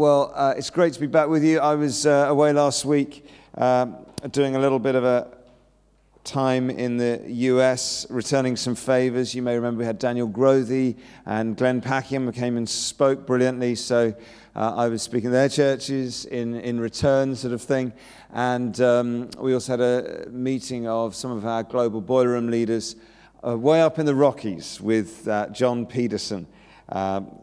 Well, uh, it's great to be back with you. I was uh, away last week um, doing a little bit of a time in the US, returning some favors. You may remember we had Daniel Grothe and Glenn Packiam came and spoke brilliantly. So uh, I was speaking their churches in, in return, sort of thing. And um, we also had a meeting of some of our global boiler room leaders uh, way up in the Rockies with uh, John Peterson. Um,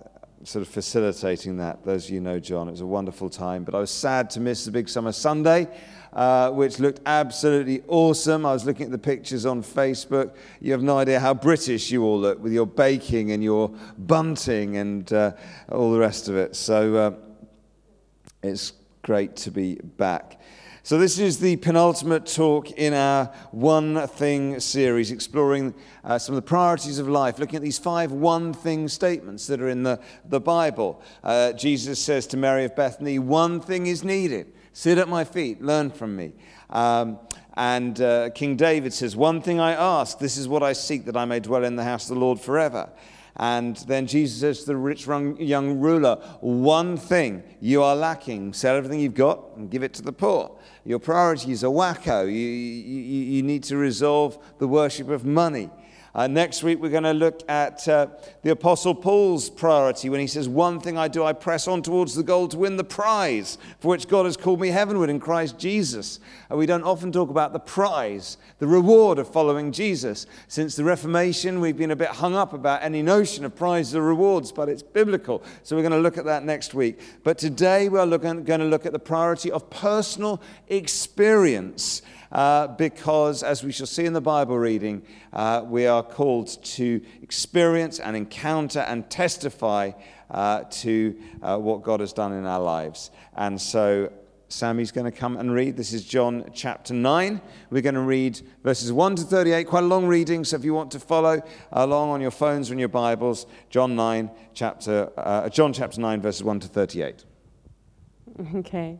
sort of facilitating that. Those of you know John, it was a wonderful time. But I was sad to miss the Big Summer Sunday, uh, which looked absolutely awesome. I was looking at the pictures on Facebook. You have no idea how British you all look with your baking and your bunting and uh, all the rest of it. So uh, it's great to be back. So, this is the penultimate talk in our One Thing series, exploring uh, some of the priorities of life, looking at these five one thing statements that are in the, the Bible. Uh, Jesus says to Mary of Bethany, One thing is needed sit at my feet, learn from me. Um, and uh, King David says, One thing I ask, this is what I seek, that I may dwell in the house of the Lord forever. And then Jesus says to the rich young ruler, One thing you are lacking, sell everything you've got and give it to the poor. Your priorities are wacko. You, you, you need to resolve the worship of money. Uh, next week, we're going to look at uh, the Apostle Paul's priority when he says, One thing I do, I press on towards the goal to win the prize for which God has called me heavenward in Christ Jesus. Uh, we don't often talk about the prize, the reward of following Jesus. Since the Reformation, we've been a bit hung up about any notion of prizes or rewards, but it's biblical. So we're going to look at that next week. But today, we're looking, going to look at the priority of personal experience uh, because, as we shall see in the Bible reading, uh, we are called to experience and encounter and testify uh, to uh, what God has done in our lives. And so, Sammy's going to come and read. This is John chapter 9. We're going to read verses 1 to 38, quite a long reading. So if you want to follow along on your phones or in your Bibles, John 9, chapter, uh, John chapter 9, verses 1 to 38. Okay.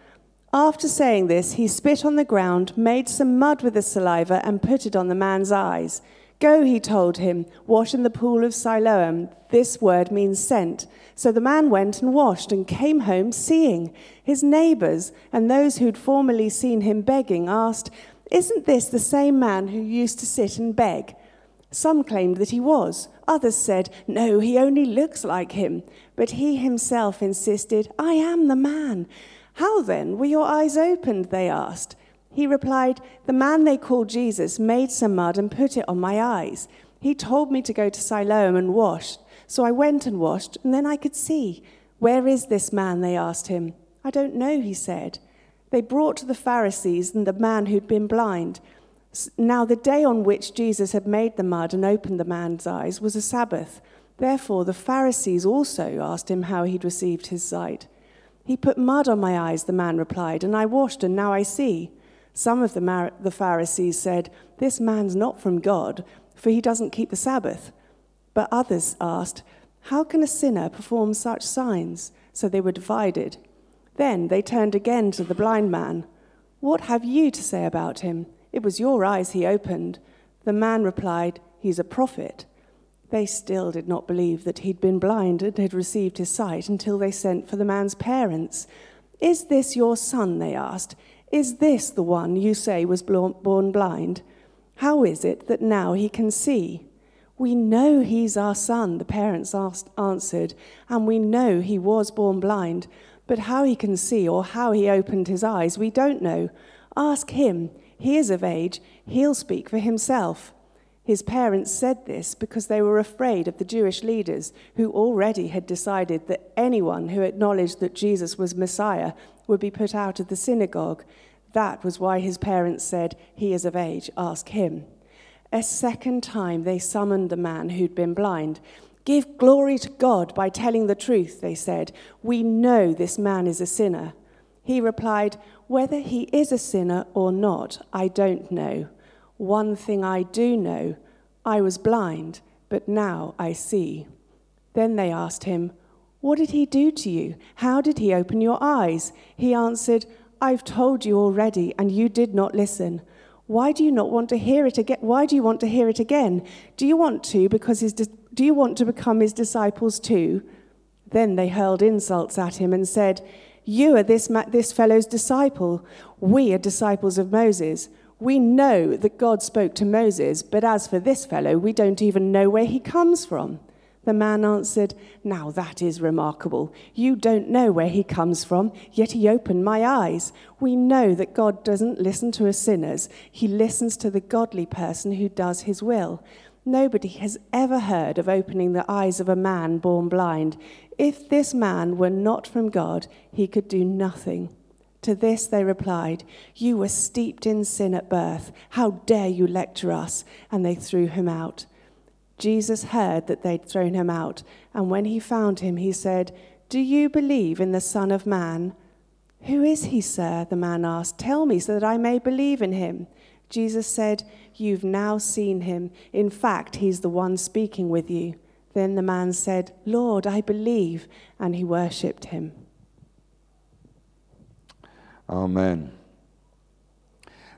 After saying this, he spit on the ground, made some mud with the saliva, and put it on the man's eyes. Go, he told him, wash in the pool of Siloam. This word means sent. So the man went and washed and came home seeing. His neighbors and those who'd formerly seen him begging asked, Isn't this the same man who used to sit and beg? Some claimed that he was. Others said, No, he only looks like him. But he himself insisted, I am the man. How then were your eyes opened? They asked. He replied, The man they called Jesus made some mud and put it on my eyes. He told me to go to Siloam and wash. So I went and washed, and then I could see. Where is this man? They asked him. I don't know, he said. They brought to the Pharisees and the man who'd been blind. Now, the day on which Jesus had made the mud and opened the man's eyes was a Sabbath. Therefore, the Pharisees also asked him how he'd received his sight. He put mud on my eyes, the man replied, and I washed, and now I see. Some of the, Mar- the Pharisees said, This man's not from God, for he doesn't keep the Sabbath. But others asked, How can a sinner perform such signs? So they were divided. Then they turned again to the blind man. What have you to say about him? It was your eyes he opened. The man replied, He's a prophet. They still did not believe that he'd been blind and had received his sight until they sent for the man's parents. Is this your son? They asked. Is this the one you say was born blind? How is it that now he can see? We know he's our son, the parents asked, answered, and we know he was born blind. But how he can see or how he opened his eyes, we don't know. Ask him. He is of age. He'll speak for himself. His parents said this because they were afraid of the Jewish leaders who already had decided that anyone who acknowledged that Jesus was Messiah would be put out of the synagogue. That was why his parents said, He is of age, ask him. A second time they summoned the man who'd been blind. Give glory to God by telling the truth, they said. We know this man is a sinner. He replied, Whether he is a sinner or not, I don't know. One thing I do know I was blind, but now I see. Then they asked him, What did he do to you? How did he open your eyes? He answered, I've told you already, and you did not listen. Why do you not want to hear it again? Why do you want to hear it again? Do you want to because his do you want to become his disciples too? Then they hurled insults at him and said, You are this, this fellow's disciple. We are disciples of Moses. We know that God spoke to Moses, but as for this fellow, we don't even know where he comes from. The man answered, Now that is remarkable. You don't know where he comes from, yet he opened my eyes. We know that God doesn't listen to sinners, he listens to the godly person who does his will. Nobody has ever heard of opening the eyes of a man born blind. If this man were not from God, he could do nothing. To this they replied, You were steeped in sin at birth. How dare you lecture us? And they threw him out. Jesus heard that they'd thrown him out, and when he found him, he said, Do you believe in the Son of Man? Who is he, sir? The man asked. Tell me so that I may believe in him. Jesus said, You've now seen him. In fact, he's the one speaking with you. Then the man said, Lord, I believe. And he worshipped him. Amen.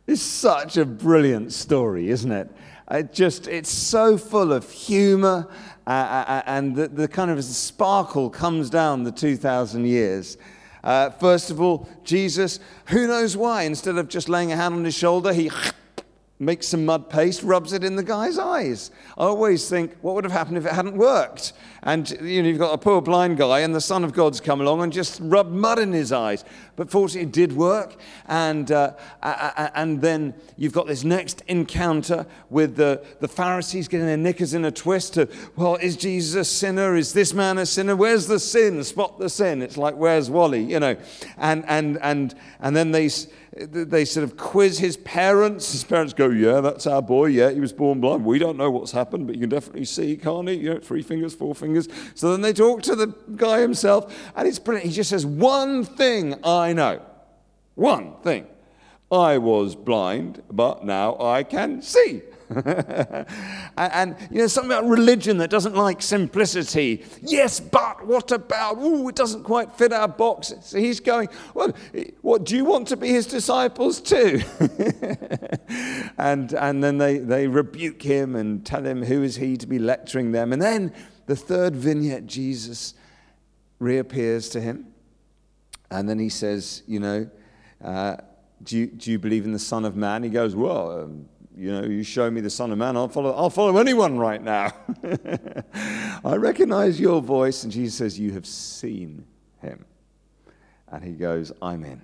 It's such a brilliant story, isn't it? It just, it's so full of humor, uh, uh, uh and the, the, kind of sparkle comes down the 2,000 years. Uh, first of all, Jesus, who knows why, instead of just laying a hand on his shoulder, he makes some mud paste, rubs it in the guy's eyes. I always think, what would have happened if it hadn't worked? And you know, you've got a poor blind guy, and the Son of God's come along and just rubbed mud in his eyes. But fortunately, it did work. And, uh, and then you've got this next encounter with the, the Pharisees getting their knickers in a twist to, well, is Jesus a sinner? Is this man a sinner? Where's the sin? Spot the sin. It's like, where's Wally? You know. And, and, and, and then they they sort of quiz his parents. His parents go, Yeah, that's our boy. Yeah, he was born blind. We don't know what's happened, but you can definitely see, can't he? You know, three fingers, four fingers. So then they talk to the guy himself, and it's brilliant. He just says, One thing I know. One thing. I was blind, but now I can see. and, you know, something about religion that doesn't like simplicity. Yes, but what about? Oh, it doesn't quite fit our box. So he's going, well, what do you want to be his disciples too? and, and then they, they rebuke him and tell him who is he to be lecturing them. And then the third vignette, Jesus reappears to him. And then he says, you know, uh, do you, do you believe in the Son of Man? He goes, Well, um, you know, you show me the Son of Man, I'll follow, I'll follow anyone right now. I recognize your voice. And Jesus says, You have seen him. And he goes, I'm in.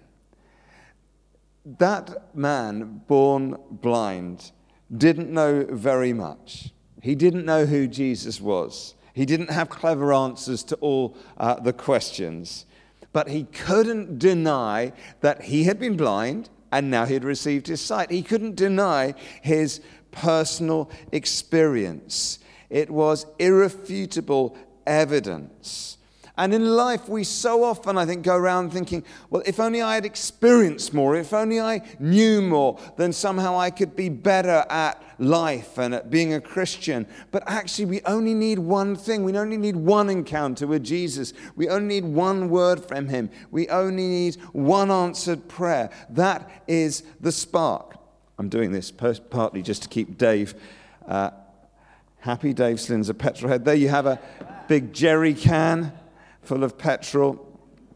That man, born blind, didn't know very much. He didn't know who Jesus was. He didn't have clever answers to all uh, the questions. But he couldn't deny that he had been blind and now he had received his sight. He couldn't deny his personal experience, it was irrefutable evidence. And in life, we so often, I think, go around thinking, well, if only I had experienced more, if only I knew more, then somehow I could be better at life and at being a Christian. But actually, we only need one thing. We only need one encounter with Jesus. We only need one word from Him. We only need one answered prayer. That is the spark. I'm doing this partly just to keep Dave uh, happy. Dave Slin's a petrol head. There you have a big jerry can full of petrol.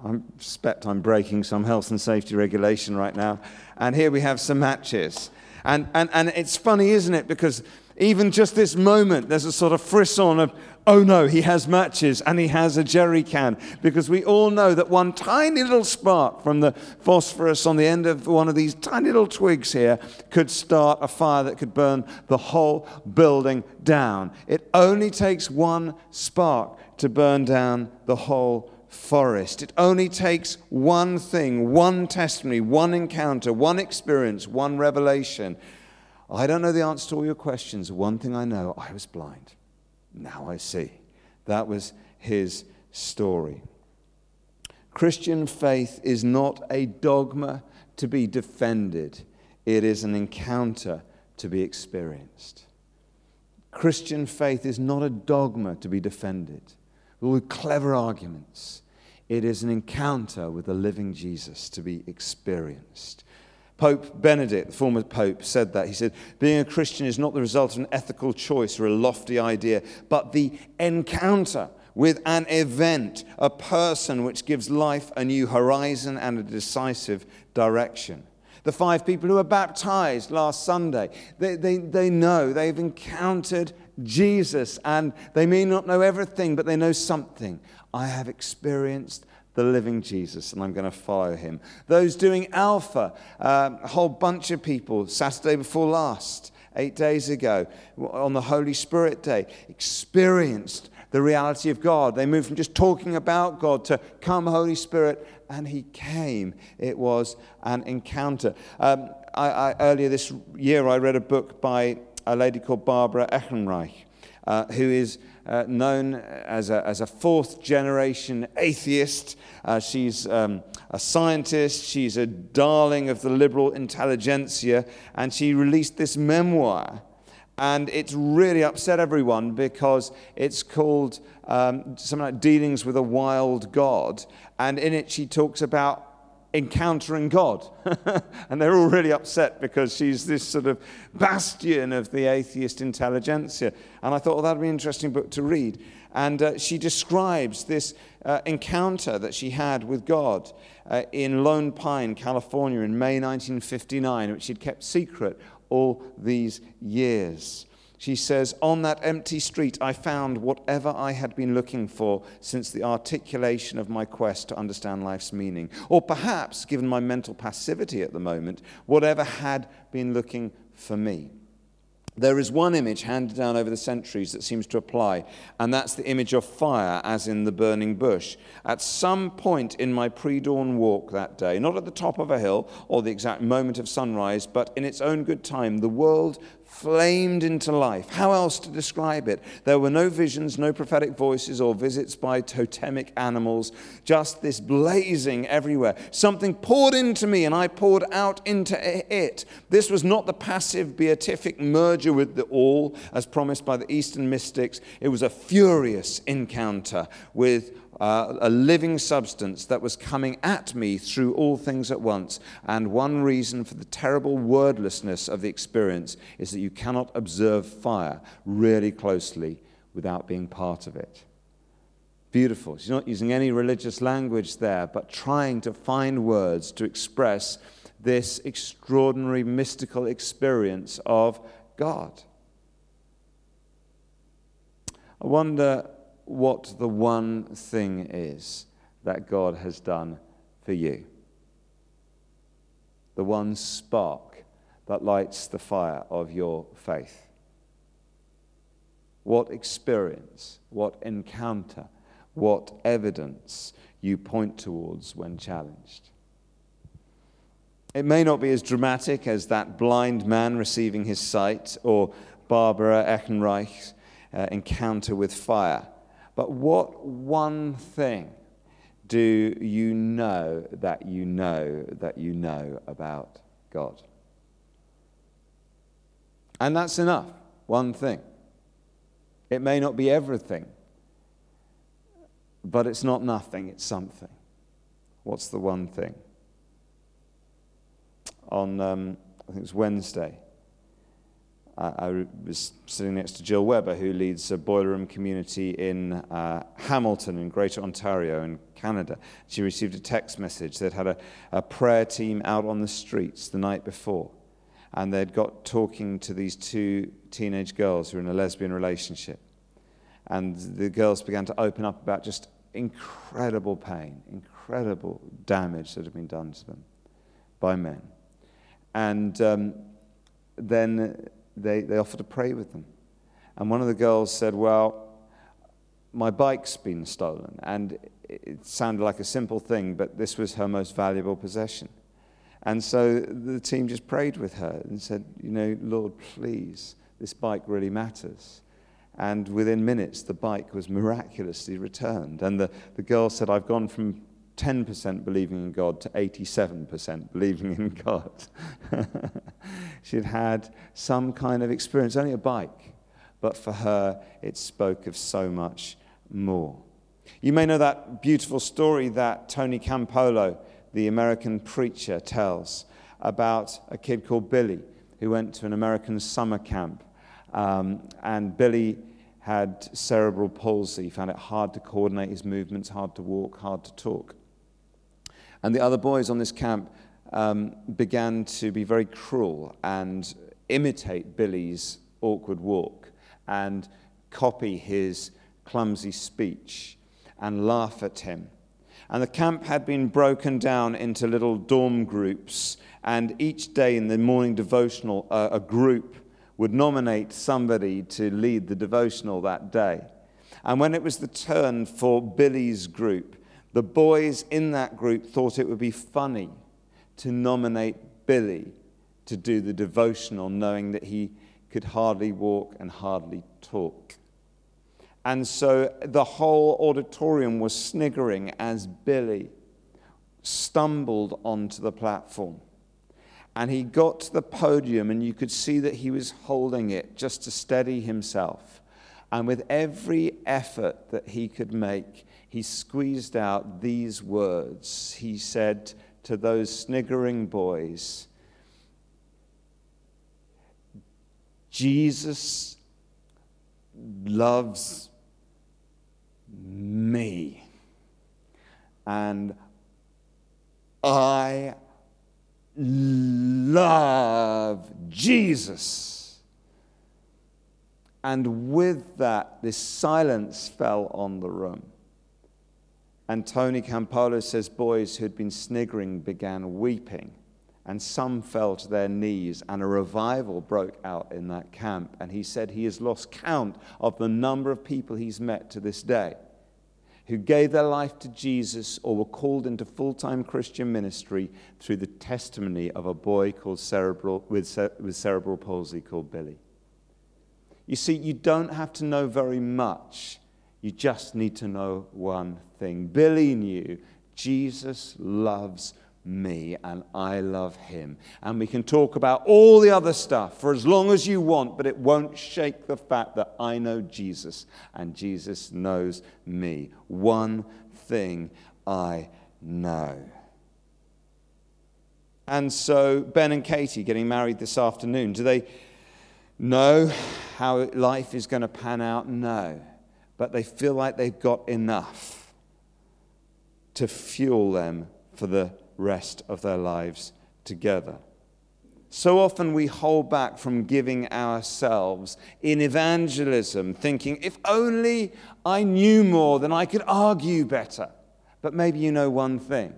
I suspect I'm breaking some health and safety regulation right now. And here we have some matches. And, and, and it's funny, isn't it? Because even just this moment, there's a sort of frisson of, oh no, he has matches and he has a jerry can. Because we all know that one tiny little spark from the phosphorus on the end of one of these tiny little twigs here could start a fire that could burn the whole building down. It only takes one spark to burn down the whole forest. It only takes one thing, one testimony, one encounter, one experience, one revelation. I don't know the answer to all your questions. One thing I know I was blind. Now I see. That was his story. Christian faith is not a dogma to be defended, it is an encounter to be experienced. Christian faith is not a dogma to be defended with clever arguments. It is an encounter with the living Jesus to be experienced. Pope Benedict, the former Pope, said that. He said, Being a Christian is not the result of an ethical choice or a lofty idea, but the encounter with an event, a person which gives life a new horizon and a decisive direction. The five people who were baptized last Sunday, they, they, they know, they've encountered Jesus, and they may not know everything, but they know something. I have experienced the living Jesus, and I'm going to follow him. Those doing Alpha, uh, a whole bunch of people, Saturday before last, eight days ago, on the Holy Spirit Day, experienced the reality of God. They moved from just talking about God to come, Holy Spirit, and He came. It was an encounter. Um, I, I, earlier this year, I read a book by a lady called Barbara Ehrenreich, uh, who is uh, known as a, as a fourth generation atheist. Uh, she's um, a scientist, she's a darling of the liberal intelligentsia, and she released this memoir. And it's really upset everyone because it's called um, something like Dealings with a Wild God. And in it, she talks about encountering God. and they're all really upset because she's this sort of bastion of the atheist intelligentsia. And I thought, well, that'd be an interesting book to read. And uh, she describes this uh, encounter that she had with God uh, in Lone Pine, California in May 1959, which she'd kept secret all these years. She says, On that empty street, I found whatever I had been looking for since the articulation of my quest to understand life's meaning. Or perhaps, given my mental passivity at the moment, whatever had been looking for me. There is one image handed down over the centuries that seems to apply, and that's the image of fire, as in the burning bush. At some point in my pre dawn walk that day, not at the top of a hill or the exact moment of sunrise, but in its own good time, the world flamed into life. How else to describe it? There were no visions, no prophetic voices or visits by totemic animals, just this blazing everywhere. Something poured into me and I poured out into it. This was not the passive beatific merger with the all as promised by the Eastern mystics, it was a furious encounter with uh, a living substance that was coming at me through all things at once. And one reason for the terrible wordlessness of the experience is that you cannot observe fire really closely without being part of it. Beautiful. She's not using any religious language there, but trying to find words to express this extraordinary mystical experience of God. I wonder what the one thing is that God has done for you. The one spark that lights the fire of your faith. What experience, what encounter, what evidence you point towards when challenged. It may not be as dramatic as that blind man receiving his sight or Barbara Ehrenreich's uh, encounter with fire. But what one thing do you know that you know that you know about God? And that's enough, one thing. It may not be everything, but it's not nothing, it's something. What's the one thing? On, um, I think it's was Wednesday, I was sitting next to Jill Weber, who leads a boiler room community in uh, Hamilton, in Greater Ontario, in Canada. She received a text message. They'd had a, a prayer team out on the streets the night before, and they'd got talking to these two teenage girls who were in a lesbian relationship. And the girls began to open up about just incredible pain, incredible damage that had been done to them by men. And um, then they, they offered to pray with them. And one of the girls said, Well, my bike's been stolen. And it sounded like a simple thing, but this was her most valuable possession. And so the team just prayed with her and said, You know, Lord, please, this bike really matters. And within minutes, the bike was miraculously returned. And the, the girl said, I've gone from 10% believing in God to 87% believing in God. She'd had some kind of experience, only a bike, but for her it spoke of so much more. You may know that beautiful story that Tony Campolo, the American preacher, tells about a kid called Billy who went to an American summer camp. Um, and Billy had cerebral palsy, He found it hard to coordinate his movements, hard to walk, hard to talk. And the other boys on this camp um, began to be very cruel and imitate Billy's awkward walk and copy his clumsy speech and laugh at him. And the camp had been broken down into little dorm groups, and each day in the morning devotional, uh, a group would nominate somebody to lead the devotional that day. And when it was the turn for Billy's group, the boys in that group thought it would be funny to nominate Billy to do the devotional, knowing that he could hardly walk and hardly talk. And so the whole auditorium was sniggering as Billy stumbled onto the platform. And he got to the podium, and you could see that he was holding it just to steady himself. And with every effort that he could make, he squeezed out these words. He said to those sniggering boys, Jesus loves me. And I love Jesus. And with that, this silence fell on the room. And Tony Campolo says boys who had been sniggering began weeping, and some fell to their knees, and a revival broke out in that camp. And he said he has lost count of the number of people he's met to this day who gave their life to Jesus or were called into full time Christian ministry through the testimony of a boy called cerebral, with, with cerebral palsy called Billy. You see, you don't have to know very much, you just need to know one thing. Billy knew Jesus loves me and I love him. And we can talk about all the other stuff for as long as you want, but it won't shake the fact that I know Jesus and Jesus knows me. One thing I know. And so, Ben and Katie getting married this afternoon, do they know how life is going to pan out? No. But they feel like they've got enough to fuel them for the rest of their lives together. So often we hold back from giving ourselves in evangelism, thinking, if only I knew more, then I could argue better. But maybe you know one thing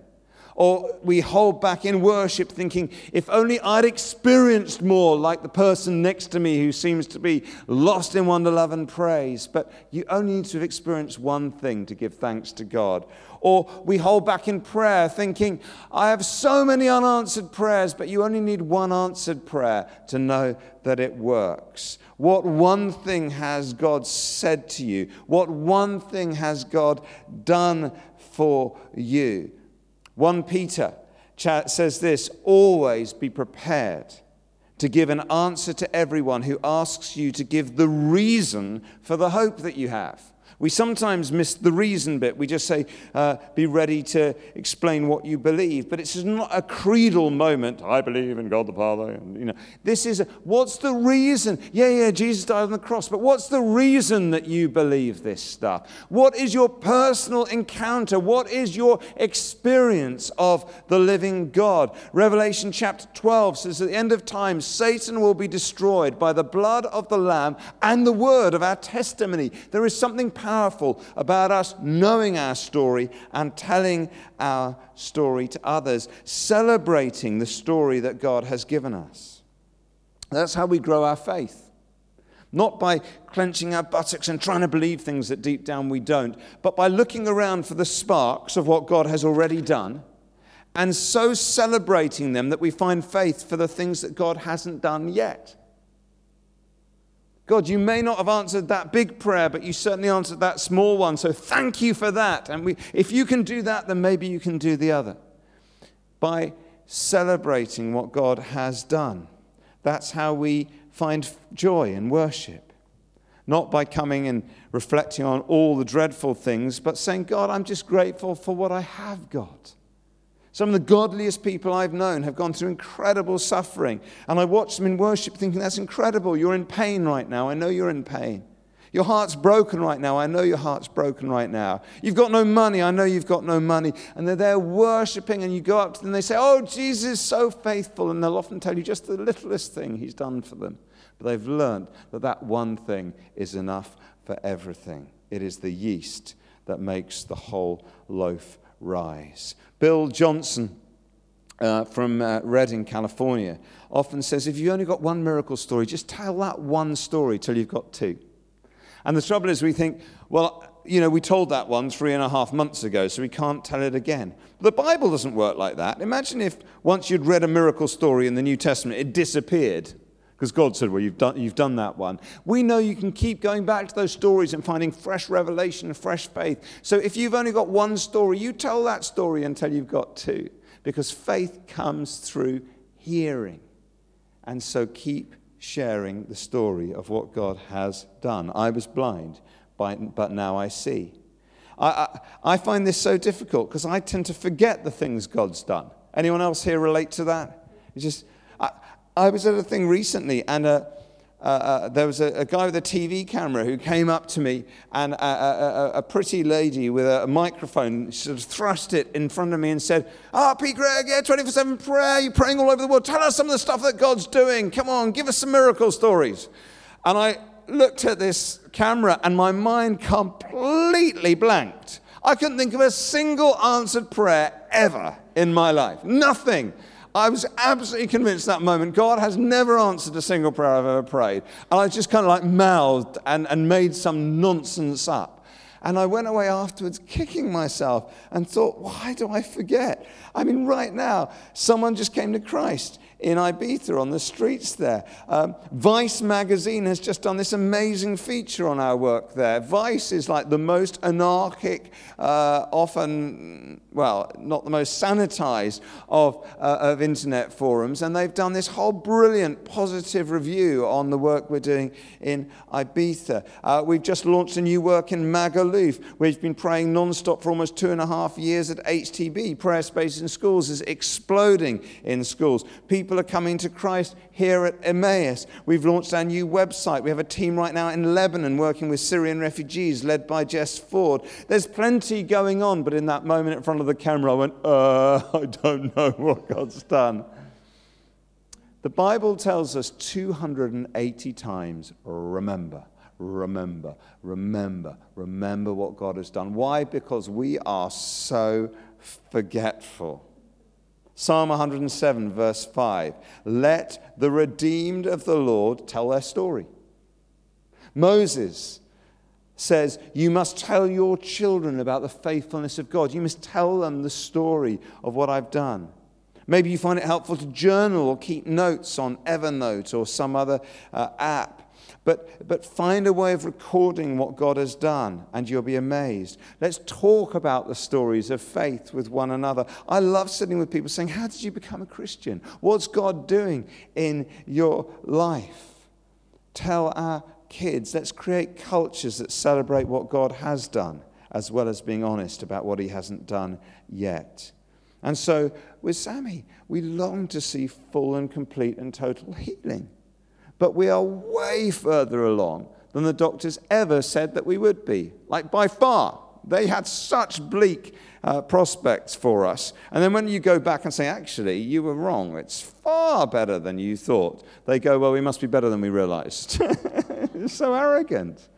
or we hold back in worship thinking, if only I'd experienced more like the person next to me who seems to be lost in wonder, love, and praise. But you only need to have experienced one thing to give thanks to God. Or we hold back in prayer thinking, I have so many unanswered prayers, but you only need one answered prayer to know that it works. What one thing has God said to you? What one thing has God done for you? 1 Peter says this always be prepared to give an answer to everyone who asks you to give the reason for the hope that you have. We sometimes miss the reason bit. We just say, uh, be ready to explain what you believe. But it's not a creedal moment. I believe in God the Father. And, you know, this is, a, what's the reason? Yeah, yeah, Jesus died on the cross. But what's the reason that you believe this stuff? What is your personal encounter? What is your experience of the living God? Revelation chapter 12 says, at the end of time, Satan will be destroyed by the blood of the Lamb and the word of our testimony. There is something powerful about us knowing our story and telling our story to others, celebrating the story that God has given us. That's how we grow our faith. Not by clenching our buttocks and trying to believe things that deep down we don't, but by looking around for the sparks of what God has already done and so celebrating them that we find faith for the things that God hasn't done yet. God, you may not have answered that big prayer, but you certainly answered that small one. So thank you for that. And we, if you can do that, then maybe you can do the other. By celebrating what God has done. That's how we find joy in worship. Not by coming and reflecting on all the dreadful things, but saying, God, I'm just grateful for what I have got. Some of the godliest people I've known have gone through incredible suffering. And I watch them in worship thinking, that's incredible. You're in pain right now. I know you're in pain. Your heart's broken right now. I know your heart's broken right now. You've got no money. I know you've got no money. And they're there worshiping, and you go up to them and they say, Oh, Jesus is so faithful. And they'll often tell you just the littlest thing he's done for them. But they've learned that that one thing is enough for everything. It is the yeast that makes the whole loaf rise. Bill Johnson uh, from uh, Redding, California, often says if you've only got one miracle story, just tell that one story till you've got two. And the trouble is, we think, well, you know, we told that one three and a half months ago, so we can't tell it again. The Bible doesn't work like that. Imagine if once you'd read a miracle story in the New Testament, it disappeared because God said, Well, you've done, you've done that one. We know you can keep going back to those stories and finding fresh revelation and fresh faith. So if you've only got one story, you tell that story until you've got two, because faith comes through hearing. And so keep sharing the story of what God has done. I was blind, but now I see. I, I, I find this so difficult because I tend to forget the things God's done. Anyone else here relate to that? It's just I was at a thing recently, and uh, uh, uh, there was a, a, guy with a TV camera who came up to me, and a, a, a pretty lady with a, microphone sort of thrust it in front of me and said, Ah, oh, Greig, yeah, 24 7 prayer, you're praying all over the world. Tell us some of the stuff that God's doing. Come on, give us some miracle stories. And I looked at this camera, and my mind completely blanked. I couldn't think of a single answered prayer ever in my life. Nothing. I was absolutely convinced that moment God has never answered a single prayer I've ever prayed. And I just kind of like mouthed and, and made some nonsense up. And I went away afterwards kicking myself and thought, why do I forget? I mean, right now, someone just came to Christ in Ibiza on the streets there. Um, Vice magazine has just done this amazing feature on our work there. Vice is like the most anarchic, uh, often, well, not the most sanitized of, uh, of internet forums, and they've done this whole brilliant positive review on the work we're doing in Ibiza. Uh, we've just launched a new work in Magaluf. We've been praying non-stop for almost two and a half years at HTB. Prayer space in schools is exploding in schools. People people are coming to Christ here at Emmaus. We've launched our new website. We have a team right now in Lebanon working with Syrian refugees led by Jess Ford. There's plenty going on, but in that moment in front of the camera, I went, uh, I don't know what God's done. The Bible tells us 280 times, remember remember, remember, remember what God has done. Why? Because we are so forgetful. Psalm 107, verse 5 Let the redeemed of the Lord tell their story. Moses says, You must tell your children about the faithfulness of God. You must tell them the story of what I've done. Maybe you find it helpful to journal or keep notes on Evernote or some other uh, app. But, but find a way of recording what God has done, and you'll be amazed. Let's talk about the stories of faith with one another. I love sitting with people saying, How did you become a Christian? What's God doing in your life? Tell our kids. Let's create cultures that celebrate what God has done, as well as being honest about what He hasn't done yet. And so, with Sammy, we long to see full and complete and total healing but we are way further along than the doctors ever said that we would be. Like by far. They had such bleak uh, prospects for us. And then when you go back and say, actually, you were wrong, it's far better than you thought, they go, well, we must be better than we realized. so arrogant.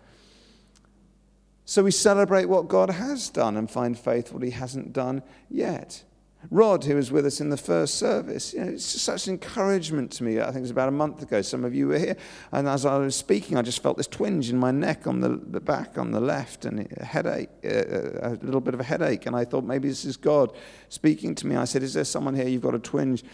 So we celebrate what God has done and find faith what He hasn't done yet. Rod, who was with us in the first service, you know, it's such encouragement to me. I think it was about a month ago. Some of you were here. And as I was speaking, I just felt this twinge in my neck on the, the back on the left and a headache, uh, a little bit of a headache. And I thought maybe this is God speaking to me. I said, Is there someone here? You've got a twinge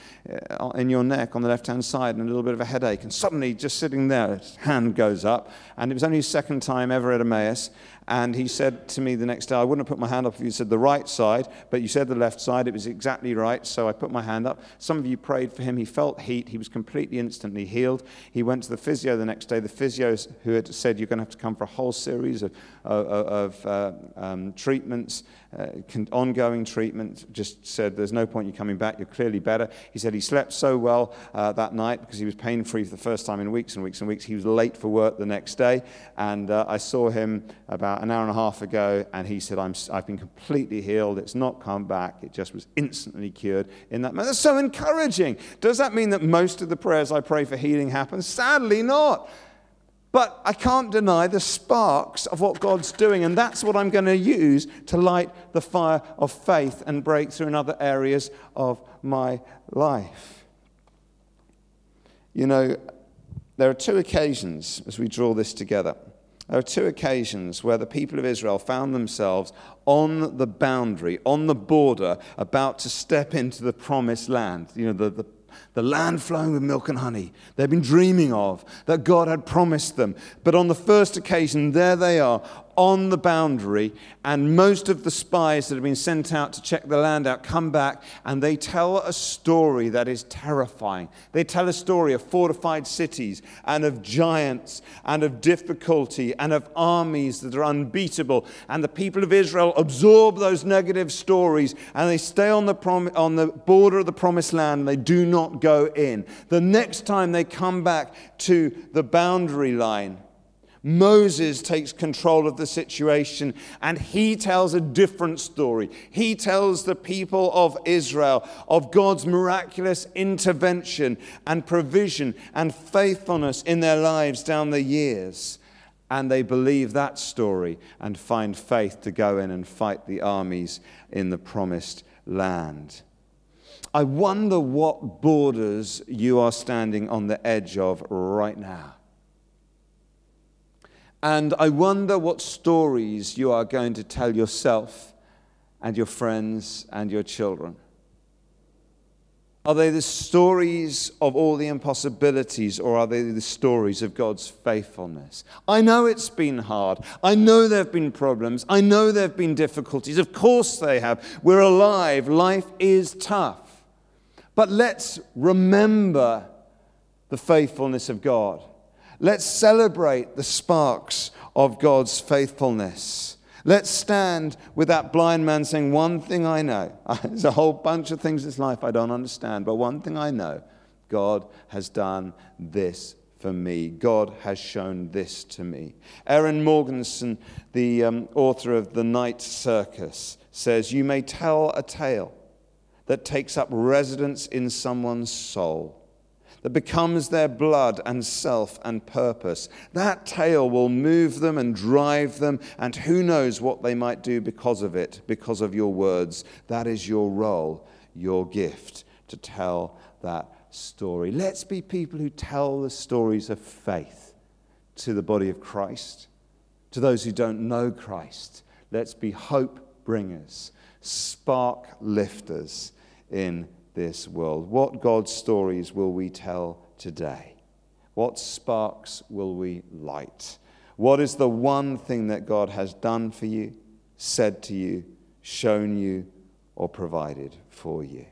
uh, in your neck on the left hand side and a little bit of a headache. And suddenly, just sitting there, his hand goes up. And it was only his second time ever at Emmaus. And he said to me the next day, I wouldn't have put my hand up if you said the right side, but you said the left side. It was exactly right. So I put my hand up. Some of you prayed for him. He felt heat. He was completely instantly healed. He went to the physio the next day. The physio who had said, You're going to have to come for a whole series of, of, of uh, um, treatments, uh, ongoing treatment, just said, There's no point in you coming back. You're clearly better. He said he slept so well uh, that night because he was pain free for the first time in weeks and weeks and weeks. He was late for work the next day. And uh, I saw him about about an hour and a half ago, and he said, I'm, I've been completely healed. It's not come back. It just was instantly cured in that moment. That's so encouraging. Does that mean that most of the prayers I pray for healing happen? Sadly, not. But I can't deny the sparks of what God's doing, and that's what I'm going to use to light the fire of faith and breakthrough in other areas of my life. You know, there are two occasions as we draw this together there are two occasions where the people of Israel found themselves on the boundary, on the border, about to step into the promised land. You know, the, the, the land flowing with milk and honey they've been dreaming of, that God had promised them. But on the first occasion, there they are on the boundary, and most of the spies that have been sent out to check the land out come back and they tell a story that is terrifying. They tell a story of fortified cities and of giants and of difficulty and of armies that are unbeatable. And the people of Israel absorb those negative stories and they stay on the, prom- on the border of the promised land and they do not go in. The next time they come back to the boundary line, Moses takes control of the situation and he tells a different story. He tells the people of Israel of God's miraculous intervention and provision and faithfulness in their lives down the years. And they believe that story and find faith to go in and fight the armies in the promised land. I wonder what borders you are standing on the edge of right now. And I wonder what stories you are going to tell yourself and your friends and your children. Are they the stories of all the impossibilities, or are they the stories of God's faithfulness? I know it's been hard. I know there have been problems. I know there have been difficulties. Of course, they have. We're alive. Life is tough. But let's remember the faithfulness of God. Let's celebrate the sparks of God's faithfulness. Let's stand with that blind man saying, One thing I know. There's a whole bunch of things in this life I don't understand, but one thing I know God has done this for me. God has shown this to me. Erin Morgenstern, the um, author of The Night Circus, says, You may tell a tale that takes up residence in someone's soul that becomes their blood and self and purpose. That tale will move them and drive them, and who knows what they might do because of it, because of your words. That is your role, your gift to tell that story. Let's be people who tell the stories of faith to the body of Christ, to those who don't know Christ. Let's be hope bringers, spark lifters in this world? What God's stories will we tell today? What sparks will we light? What is the one thing that God has done for you, said to you, shown you, or provided for you?